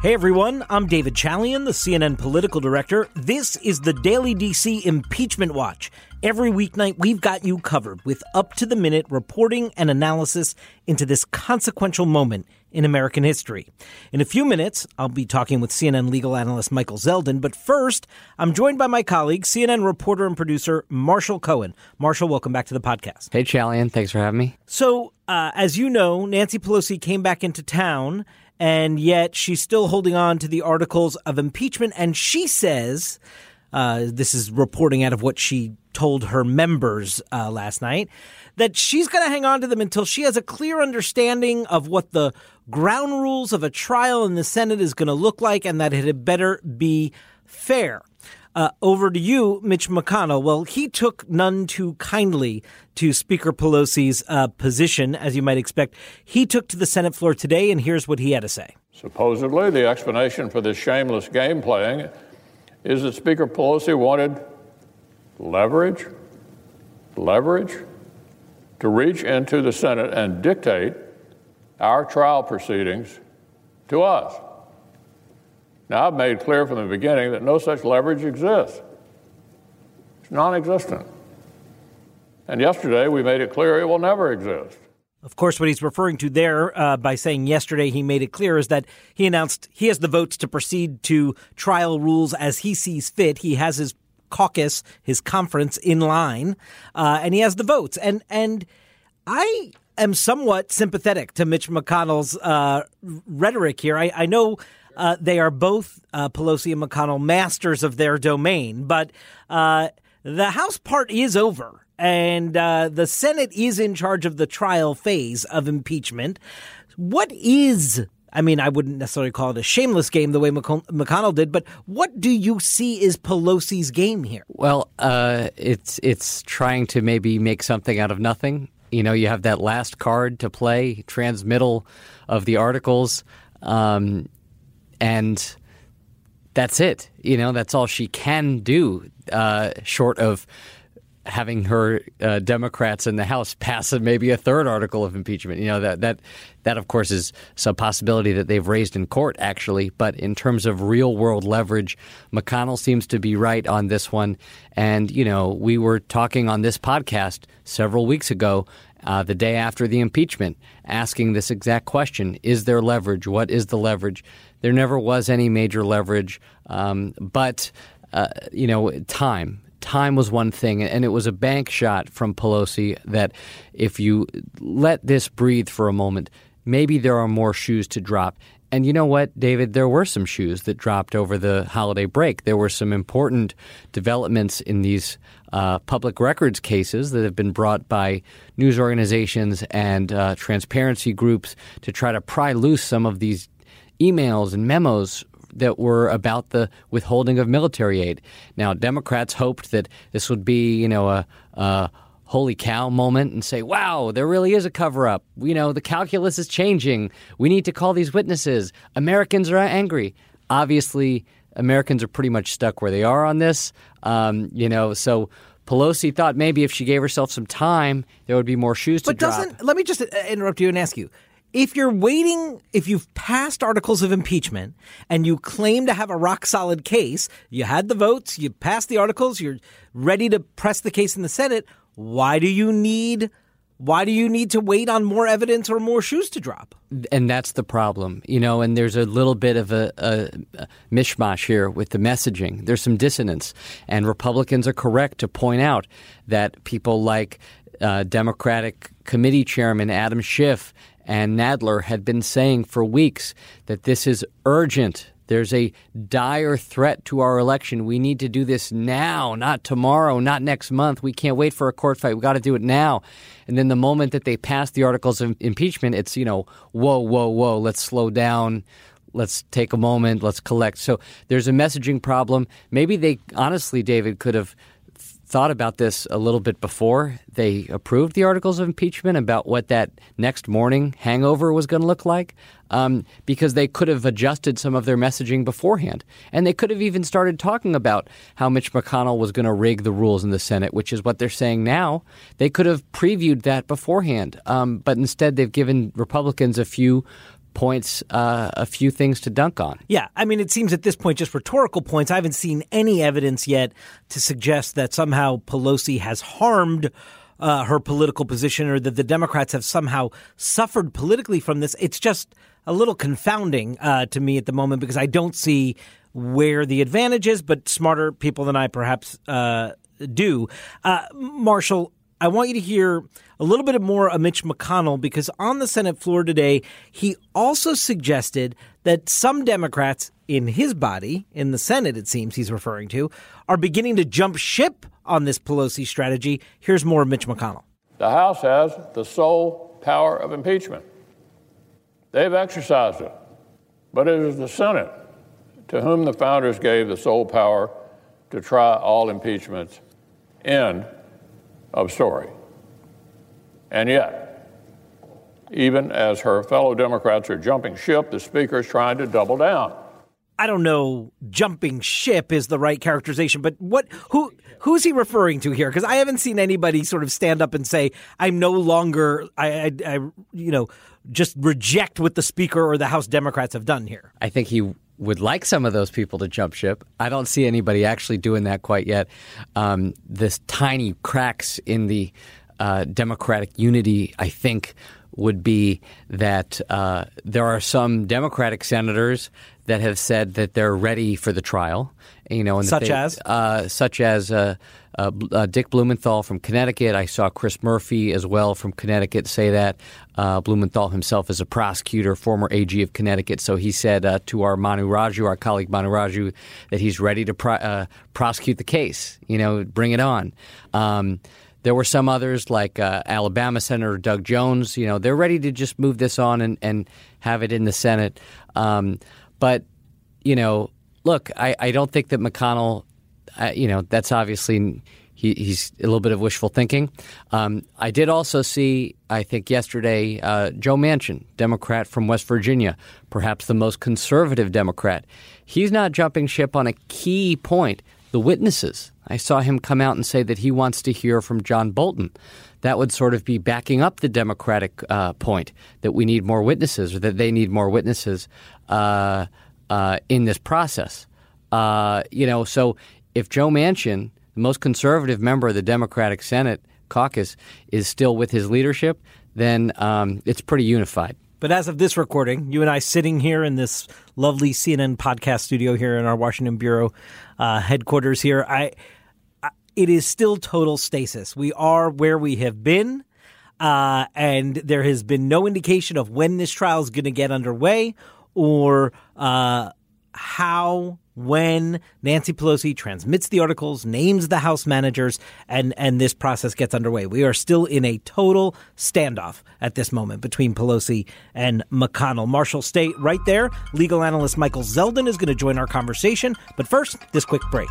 Hey everyone, I'm David Chalian, the CNN political director. This is the Daily DC Impeachment Watch. Every weeknight, we've got you covered with up to the minute reporting and analysis into this consequential moment in American history. In a few minutes, I'll be talking with CNN legal analyst Michael Zeldin, but first, I'm joined by my colleague, CNN reporter and producer Marshall Cohen. Marshall, welcome back to the podcast. Hey, Chalian, thanks for having me. So, uh, as you know, Nancy Pelosi came back into town and yet she's still holding on to the articles of impeachment. And she says, uh, this is reporting out of what she told her members uh, last night, that she's going to hang on to them until she has a clear understanding of what the ground rules of a trial in the Senate is going to look like and that it had better be fair. Uh, over to you, Mitch McConnell. Well, he took none too kindly to Speaker Pelosi's uh, position, as you might expect. He took to the Senate floor today, and here's what he had to say. Supposedly, the explanation for this shameless game playing is that Speaker Pelosi wanted leverage, leverage to reach into the Senate and dictate our trial proceedings to us. Now, I've made clear from the beginning that no such leverage exists. It's non existent. And yesterday we made it clear it will never exist. Of course, what he's referring to there uh, by saying yesterday he made it clear is that he announced he has the votes to proceed to trial rules as he sees fit. He has his caucus, his conference in line, uh, and he has the votes. And and I am somewhat sympathetic to Mitch McConnell's uh, rhetoric here. I, I know uh, they are both uh, Pelosi and McConnell masters of their domain, but uh, the House part is over. And uh, the Senate is in charge of the trial phase of impeachment. What is I mean, I wouldn't necessarily call it a shameless game the way McConnell did, but what do you see is Pelosi's game here? Well, uh, it's it's trying to maybe make something out of nothing. You know, you have that last card to play, transmittal of the articles. Um, and that's it. You know, that's all she can do, uh, short of having her uh, Democrats in the House pass maybe a third article of impeachment. You know that that that of course is some possibility that they've raised in court actually. But in terms of real world leverage, McConnell seems to be right on this one. And you know we were talking on this podcast several weeks ago. Uh, the day after the impeachment, asking this exact question Is there leverage? What is the leverage? There never was any major leverage, um, but uh, you know, time. Time was one thing, and it was a bank shot from Pelosi that if you let this breathe for a moment, maybe there are more shoes to drop. And you know what, David? There were some shoes that dropped over the holiday break. There were some important developments in these uh, public records cases that have been brought by news organizations and uh, transparency groups to try to pry loose some of these emails and memos that were about the withholding of military aid. Now, Democrats hoped that this would be, you know, a, a holy cow moment and say, wow, there really is a cover up. You know, the calculus is changing. We need to call these witnesses. Americans are angry. Obviously, Americans are pretty much stuck where they are on this. Um, you know, so Pelosi thought maybe if she gave herself some time, there would be more shoes but to drop. But doesn't let me just uh, interrupt you and ask you: if you're waiting, if you've passed articles of impeachment and you claim to have a rock solid case, you had the votes, you passed the articles, you're ready to press the case in the Senate, why do you need why do you need to wait on more evidence or more shoes to drop? And that's the problem, you know. And there's a little bit of a, a, mishmash here with the messaging. There's some dissonance, and Republicans are correct to point out that people like uh, Democratic Committee Chairman Adam Schiff and Nadler had been saying for weeks that this is urgent. There's a dire threat to our election. We need to do this now, not tomorrow, not next month. We can't wait for a court fight. We've got to do it now. And then the moment that they pass the articles of impeachment, it's, you know, whoa, whoa, whoa, let's slow down. Let's take a moment. Let's collect. So there's a messaging problem. Maybe they, honestly, David, could have thought about this a little bit before they approved the articles of impeachment about what that next morning hangover was going to look like, um, because they could have adjusted some of their messaging beforehand. And they could have even started talking about how Mitch McConnell was going to rig the rules in the Senate, which is what they're saying now. They could have previewed that beforehand. Um, but instead, they've given Republicans a few points uh, a few things to dunk on. Yeah, I mean, it seems at this point just rhetorical points. I haven't seen any evidence yet to suggest that somehow Pelosi has harmed. Uh, her political position, or that the Democrats have somehow suffered politically from this. It's just a little confounding uh, to me at the moment because I don't see where the advantage is, but smarter people than I perhaps uh, do. Uh, Marshall, I want you to hear a little bit more of Mitch McConnell because on the Senate floor today, he also suggested that some Democrats in his body, in the Senate, it seems he's referring to, are beginning to jump ship on this Pelosi strategy. Here's more of Mitch McConnell. The House has the sole power of impeachment. They've exercised it. But it is the Senate to whom the founders gave the sole power to try all impeachments. End of story. And yet, even as her fellow Democrats are jumping ship, the Speaker is trying to double down. I don't know, jumping ship is the right characterization, but what who who's he referring to here? Because I haven't seen anybody sort of stand up and say, "I'm no longer," I, I, I, you know, just reject what the Speaker or the House Democrats have done here. I think he would like some of those people to jump ship. I don't see anybody actually doing that quite yet. Um, this tiny cracks in the uh, Democratic unity, I think, would be that uh, there are some Democratic senators that have said that they're ready for the trial. You know, such they, as uh, such as uh, uh, uh, Dick Blumenthal from Connecticut. I saw Chris Murphy as well from Connecticut say that. Blumenthal himself is a prosecutor, former AG of Connecticut, so he said to our Manu Raju, our colleague Manu Raju, that he's ready to pro- prosecute the case. You know, bring it on. Um, there were some others like uh, Alabama Senator Doug Jones. You know, they're ready to just move this on and, and have it in the Senate. Um, but, you know, look, I, I don't think that McConnell, uh, you know, that's obviously he, he's a little bit of wishful thinking. Um, I did also see, I think yesterday, uh, Joe Manchin, Democrat from West Virginia, perhaps the most conservative Democrat. He's not jumping ship on a key point the witnesses. I saw him come out and say that he wants to hear from John Bolton. That would sort of be backing up the Democratic uh, point that we need more witnesses or that they need more witnesses uh, uh, in this process. Uh, you know, so if Joe Manchin, the most conservative member of the Democratic Senate caucus, is still with his leadership, then um, it's pretty unified. But as of this recording, you and I sitting here in this lovely CNN podcast studio here in our Washington bureau uh, headquarters here, I, I, it is still total stasis. We are where we have been, uh, and there has been no indication of when this trial is going to get underway or uh, how when Nancy Pelosi transmits the articles, names the House managers, and, and this process gets underway. We are still in a total standoff at this moment between Pelosi and McConnell. Marshall State right there. Legal analyst Michael Zeldin is going to join our conversation. But first, this quick break.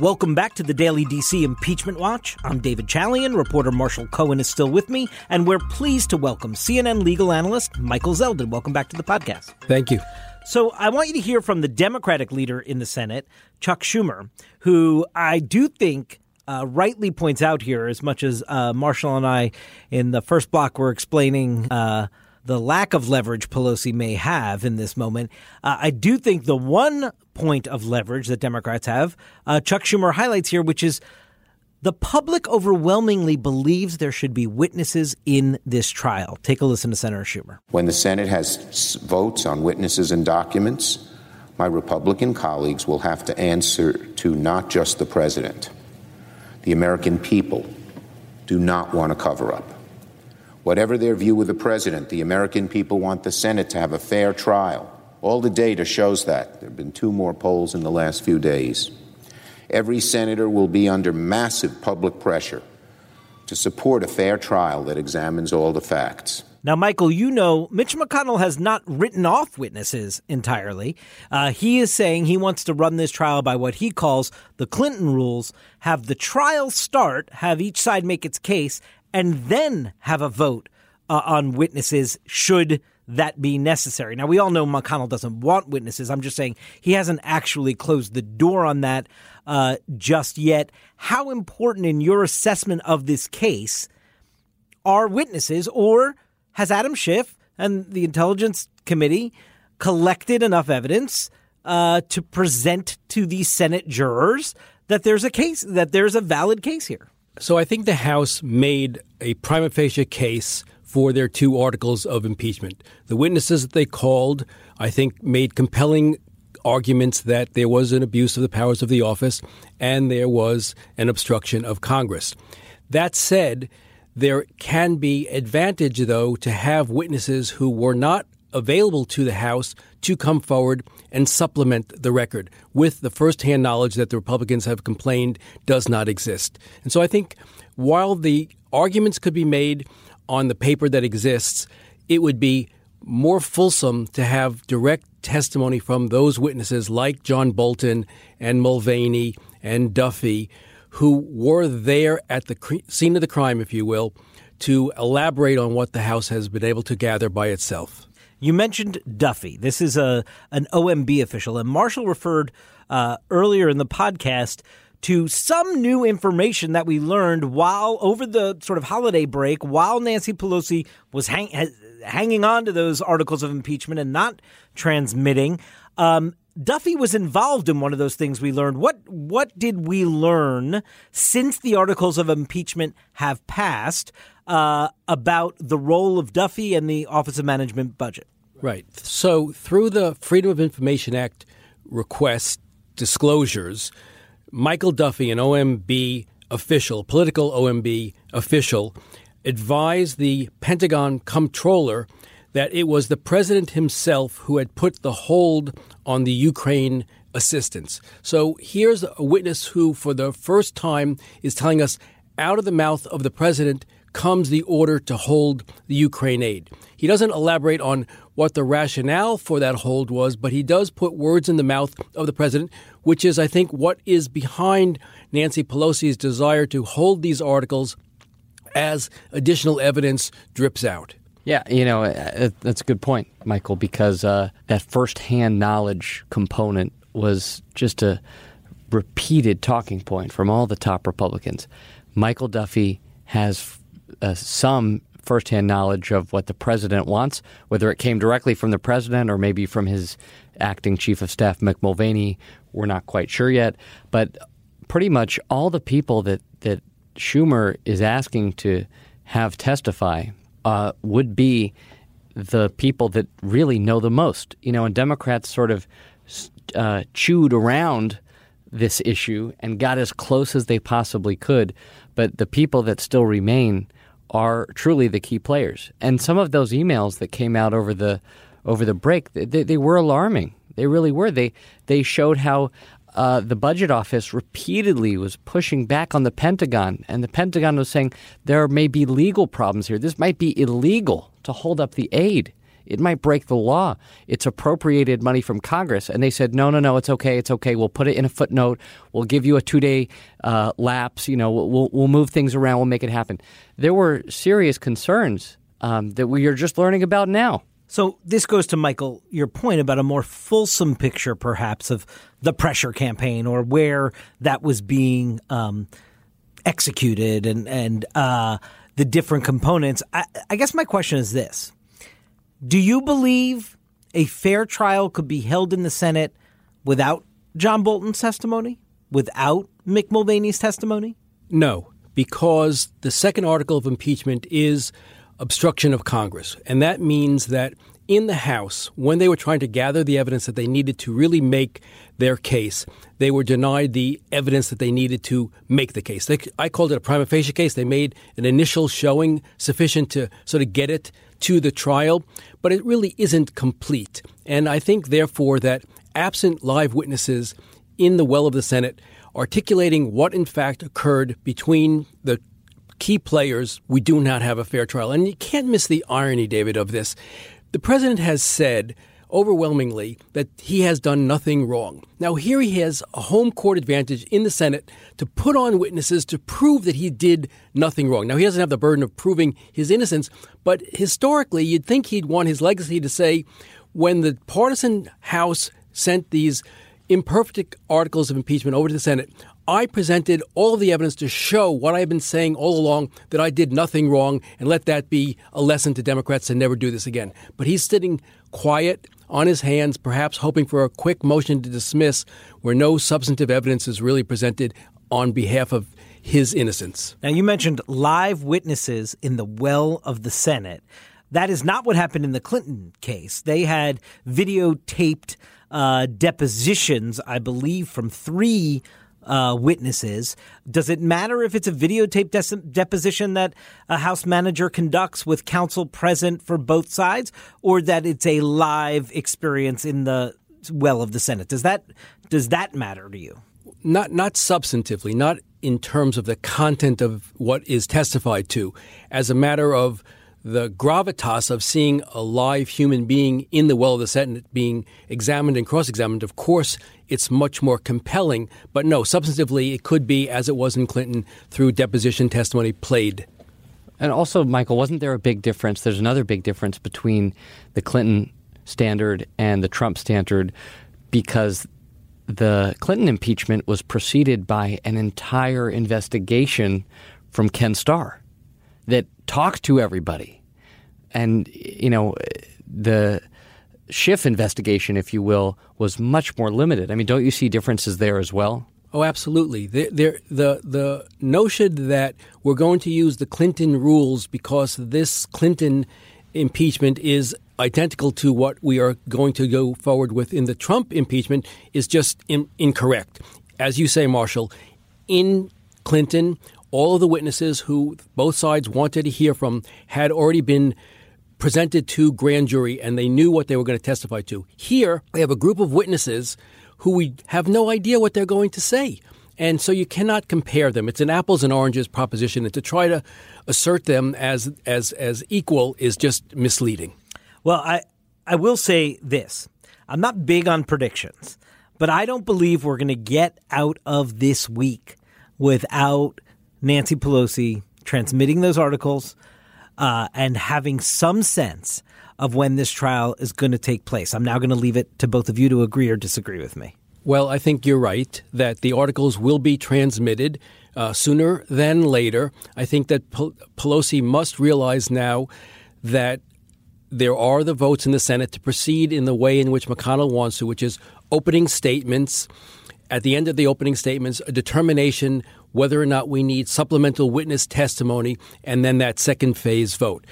Welcome back to the Daily DC Impeachment Watch. I'm David Chalian. Reporter Marshall Cohen is still with me, and we're pleased to welcome CNN legal analyst Michael Zeldin. Welcome back to the podcast. Thank you. So, I want you to hear from the Democratic leader in the Senate, Chuck Schumer, who I do think uh, rightly points out here, as much as uh, Marshall and I in the first block were explaining. Uh, the lack of leverage Pelosi may have in this moment. Uh, I do think the one point of leverage that Democrats have, uh, Chuck Schumer highlights here, which is the public overwhelmingly believes there should be witnesses in this trial. Take a listen to Senator Schumer. When the Senate has votes on witnesses and documents, my Republican colleagues will have to answer to not just the president. The American people do not want a cover up. Whatever their view of the president, the American people want the Senate to have a fair trial. All the data shows that. There have been two more polls in the last few days. Every senator will be under massive public pressure to support a fair trial that examines all the facts. Now, Michael, you know Mitch McConnell has not written off witnesses entirely. Uh, he is saying he wants to run this trial by what he calls the Clinton rules have the trial start, have each side make its case, and then have a vote uh, on witnesses should that be necessary. Now, we all know McConnell doesn't want witnesses. I'm just saying he hasn't actually closed the door on that uh, just yet. How important in your assessment of this case are witnesses, or has Adam Schiff and the Intelligence Committee collected enough evidence uh, to present to the Senate jurors that there's a case, that there's a valid case here? So I think the House made a prima facie case for their two articles of impeachment. The witnesses that they called, I think, made compelling arguments that there was an abuse of the powers of the office and there was an obstruction of Congress. That said, there can be advantage, though, to have witnesses who were not available to the House to come forward and supplement the record with the firsthand knowledge that the Republicans have complained does not exist. And so I think while the arguments could be made on the paper that exists, it would be more fulsome to have direct testimony from those witnesses like John Bolton and Mulvaney and Duffy who were there at the scene of the crime, if you will, to elaborate on what the House has been able to gather by itself. You mentioned Duffy. This is a an OMB official, and Marshall referred uh, earlier in the podcast to some new information that we learned while over the sort of holiday break, while Nancy Pelosi was hang, hanging on to those articles of impeachment and not transmitting. Um, Duffy was involved in one of those things we learned. What what did we learn since the articles of impeachment have passed uh, about the role of Duffy and the Office of Management Budget? Right. So through the Freedom of Information Act request disclosures, Michael Duffy, an OMB official, political OMB official, advised the Pentagon comptroller that it was the president himself who had put the hold on the Ukraine assistance. So here's a witness who, for the first time, is telling us out of the mouth of the president comes the order to hold the Ukraine aid. He doesn't elaborate on what the rationale for that hold was, but he does put words in the mouth of the president, which is, I think, what is behind Nancy Pelosi's desire to hold these articles as additional evidence drips out. Yeah, you know, uh, that's a good point, Michael, because uh, that firsthand knowledge component was just a repeated talking point from all the top Republicans. Michael Duffy has uh, some firsthand knowledge of what the president wants, whether it came directly from the president or maybe from his acting chief of staff, Mick Mulvaney. We're not quite sure yet, but pretty much all the people that that Schumer is asking to have testify uh, would be the people that really know the most. You know, and Democrats sort of uh, chewed around this issue and got as close as they possibly could. But the people that still remain are truly the key players. And some of those emails that came out over the over the break, they, they were alarming. They really were. They they showed how uh, the budget office repeatedly was pushing back on the Pentagon, and the Pentagon was saying there may be legal problems here. This might be illegal to hold up the aid. It might break the law. It's appropriated money from Congress. And they said, no, no, no, it's okay. It's okay. We'll put it in a footnote. We'll give you a two day uh, lapse. You know, we'll, we'll move things around. We'll make it happen. There were serious concerns um, that we are just learning about now. So this goes to Michael, your point about a more fulsome picture, perhaps, of the pressure campaign or where that was being um, executed and and uh, the different components. I, I guess my question is this: Do you believe a fair trial could be held in the Senate without John Bolton's testimony, without Mick Mulvaney's testimony? No, because the second article of impeachment is obstruction of Congress. And that means that in the House, when they were trying to gather the evidence that they needed to really make their case, they were denied the evidence that they needed to make the case. They, I called it a prima facie case. They made an initial showing sufficient to sort of get it to the trial, but it really isn't complete. And I think, therefore, that absent live witnesses in the well of the Senate articulating what in fact occurred between the key players, we do not have a fair trial. And you can't miss the irony, David, of this. The president has said overwhelmingly that he has done nothing wrong. Now, here he has a home court advantage in the Senate to put on witnesses to prove that he did nothing wrong. Now, he doesn't have the burden of proving his innocence, but historically, you'd think he'd want his legacy to say when the partisan House sent these imperfect articles of impeachment over to the Senate, I presented all of the evidence to show what I've been saying all along that I did nothing wrong, and let that be a lesson to Democrats to never do this again. But he's sitting quiet on his hands, perhaps hoping for a quick motion to dismiss where no substantive evidence is really presented on behalf of his innocence. Now, you mentioned live witnesses in the well of the Senate. That is not what happened in the Clinton case. They had videotaped uh, depositions, I believe, from three uh, witnesses. Does it matter if it's a videotape de- deposition that a House manager conducts with counsel present for both sides, or that it's a live experience in the well of the Senate? Does that does that matter to you? Not not substantively, not in terms of the content of what is testified to, as a matter of the gravitas of seeing a live human being in the well of the Senate being examined and cross examined, of course, it's much more compelling. But no, substantively, it could be, as it was in Clinton, through deposition testimony played. And also, Michael, wasn't there a big difference? There's another big difference between the Clinton standard and the Trump standard because the Clinton impeachment was preceded by an entire investigation from Ken Starr that talked to everybody. And, you know, the Schiff investigation, if you will, was much more limited. I mean, don't you see differences there as well? Oh, absolutely. The, the, the notion that we're going to use the Clinton rules because this Clinton impeachment is identical to what we are going to go forward with in the Trump impeachment is just in, incorrect. As you say, Marshall, in Clinton, all of the witnesses who both sides wanted to hear from had already been presented to grand jury and they knew what they were going to testify to. Here, we have a group of witnesses who we have no idea what they're going to say. And so you cannot compare them. It's an apples and oranges proposition, and to try to assert them as as as equal is just misleading. Well, I I will say this. I'm not big on predictions, but I don't believe we're going to get out of this week without Nancy Pelosi transmitting those articles uh, and having some sense of when this trial is going to take place. I'm now going to leave it to both of you to agree or disagree with me. Well, I think you're right that the articles will be transmitted uh, sooner than later. I think that Pelosi must realize now that there are the votes in the Senate to proceed in the way in which McConnell wants to, which is opening statements. At the end of the opening statements, a determination whether or not we need supplemental witness testimony and then that second phase vote.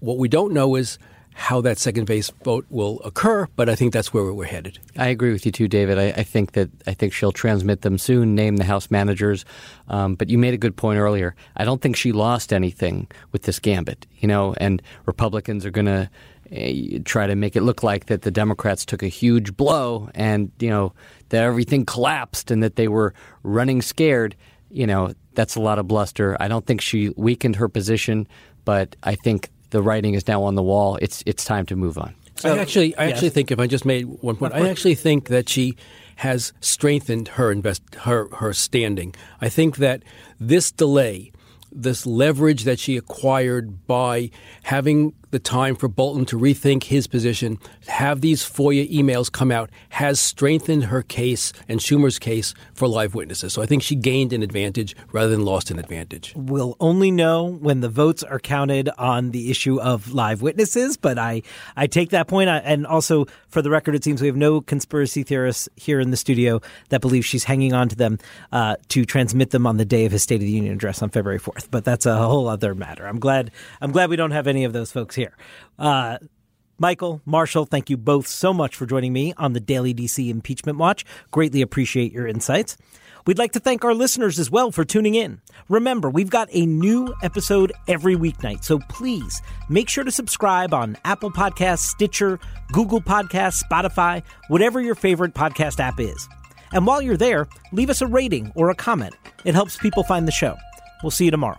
What we don't know is how that second phase vote will occur, but I think that's where we're headed. I agree with you too, David. I, I think that I think she'll transmit them soon, name the House managers. Um, but you made a good point earlier. I don't think she lost anything with this gambit, you know, and Republicans are going to uh, try to make it look like that the Democrats took a huge blow and, you know, that everything collapsed and that they were running scared you know, that's a lot of bluster. I don't think she weakened her position, but I think the writing is now on the wall. It's it's time to move on. So, I actually, I yes. actually think if I just made one point, I actually think that she has strengthened her invest her her standing. I think that this delay, this leverage that she acquired by having the time for Bolton to rethink his position, have these FOIA emails come out, has strengthened her case and Schumer's case for live witnesses. So I think she gained an advantage rather than lost an advantage. We'll only know when the votes are counted on the issue of live witnesses, but I, I take that point. And also, for the record, it seems we have no conspiracy theorists here in the studio that believe she's hanging on to them uh, to transmit them on the day of his State of the Union address on February 4th. But that's a whole other matter. I'm glad, I'm glad we don't have any of those folks here. Uh, Michael, Marshall, thank you both so much for joining me on the Daily DC Impeachment Watch. Greatly appreciate your insights. We'd like to thank our listeners as well for tuning in. Remember, we've got a new episode every weeknight, so please make sure to subscribe on Apple Podcasts, Stitcher, Google Podcasts, Spotify, whatever your favorite podcast app is. And while you're there, leave us a rating or a comment. It helps people find the show. We'll see you tomorrow.